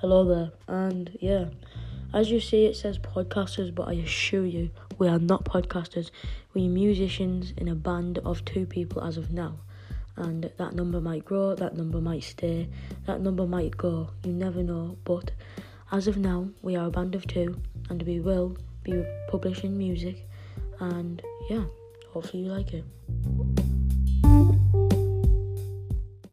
Hello there, and yeah, as you see, it says podcasters, but I assure you, we are not podcasters. We're musicians in a band of two people as of now, and that number might grow, that number might stay, that number might go. You never know, but as of now, we are a band of two, and we will be publishing music, and yeah, hopefully you like it.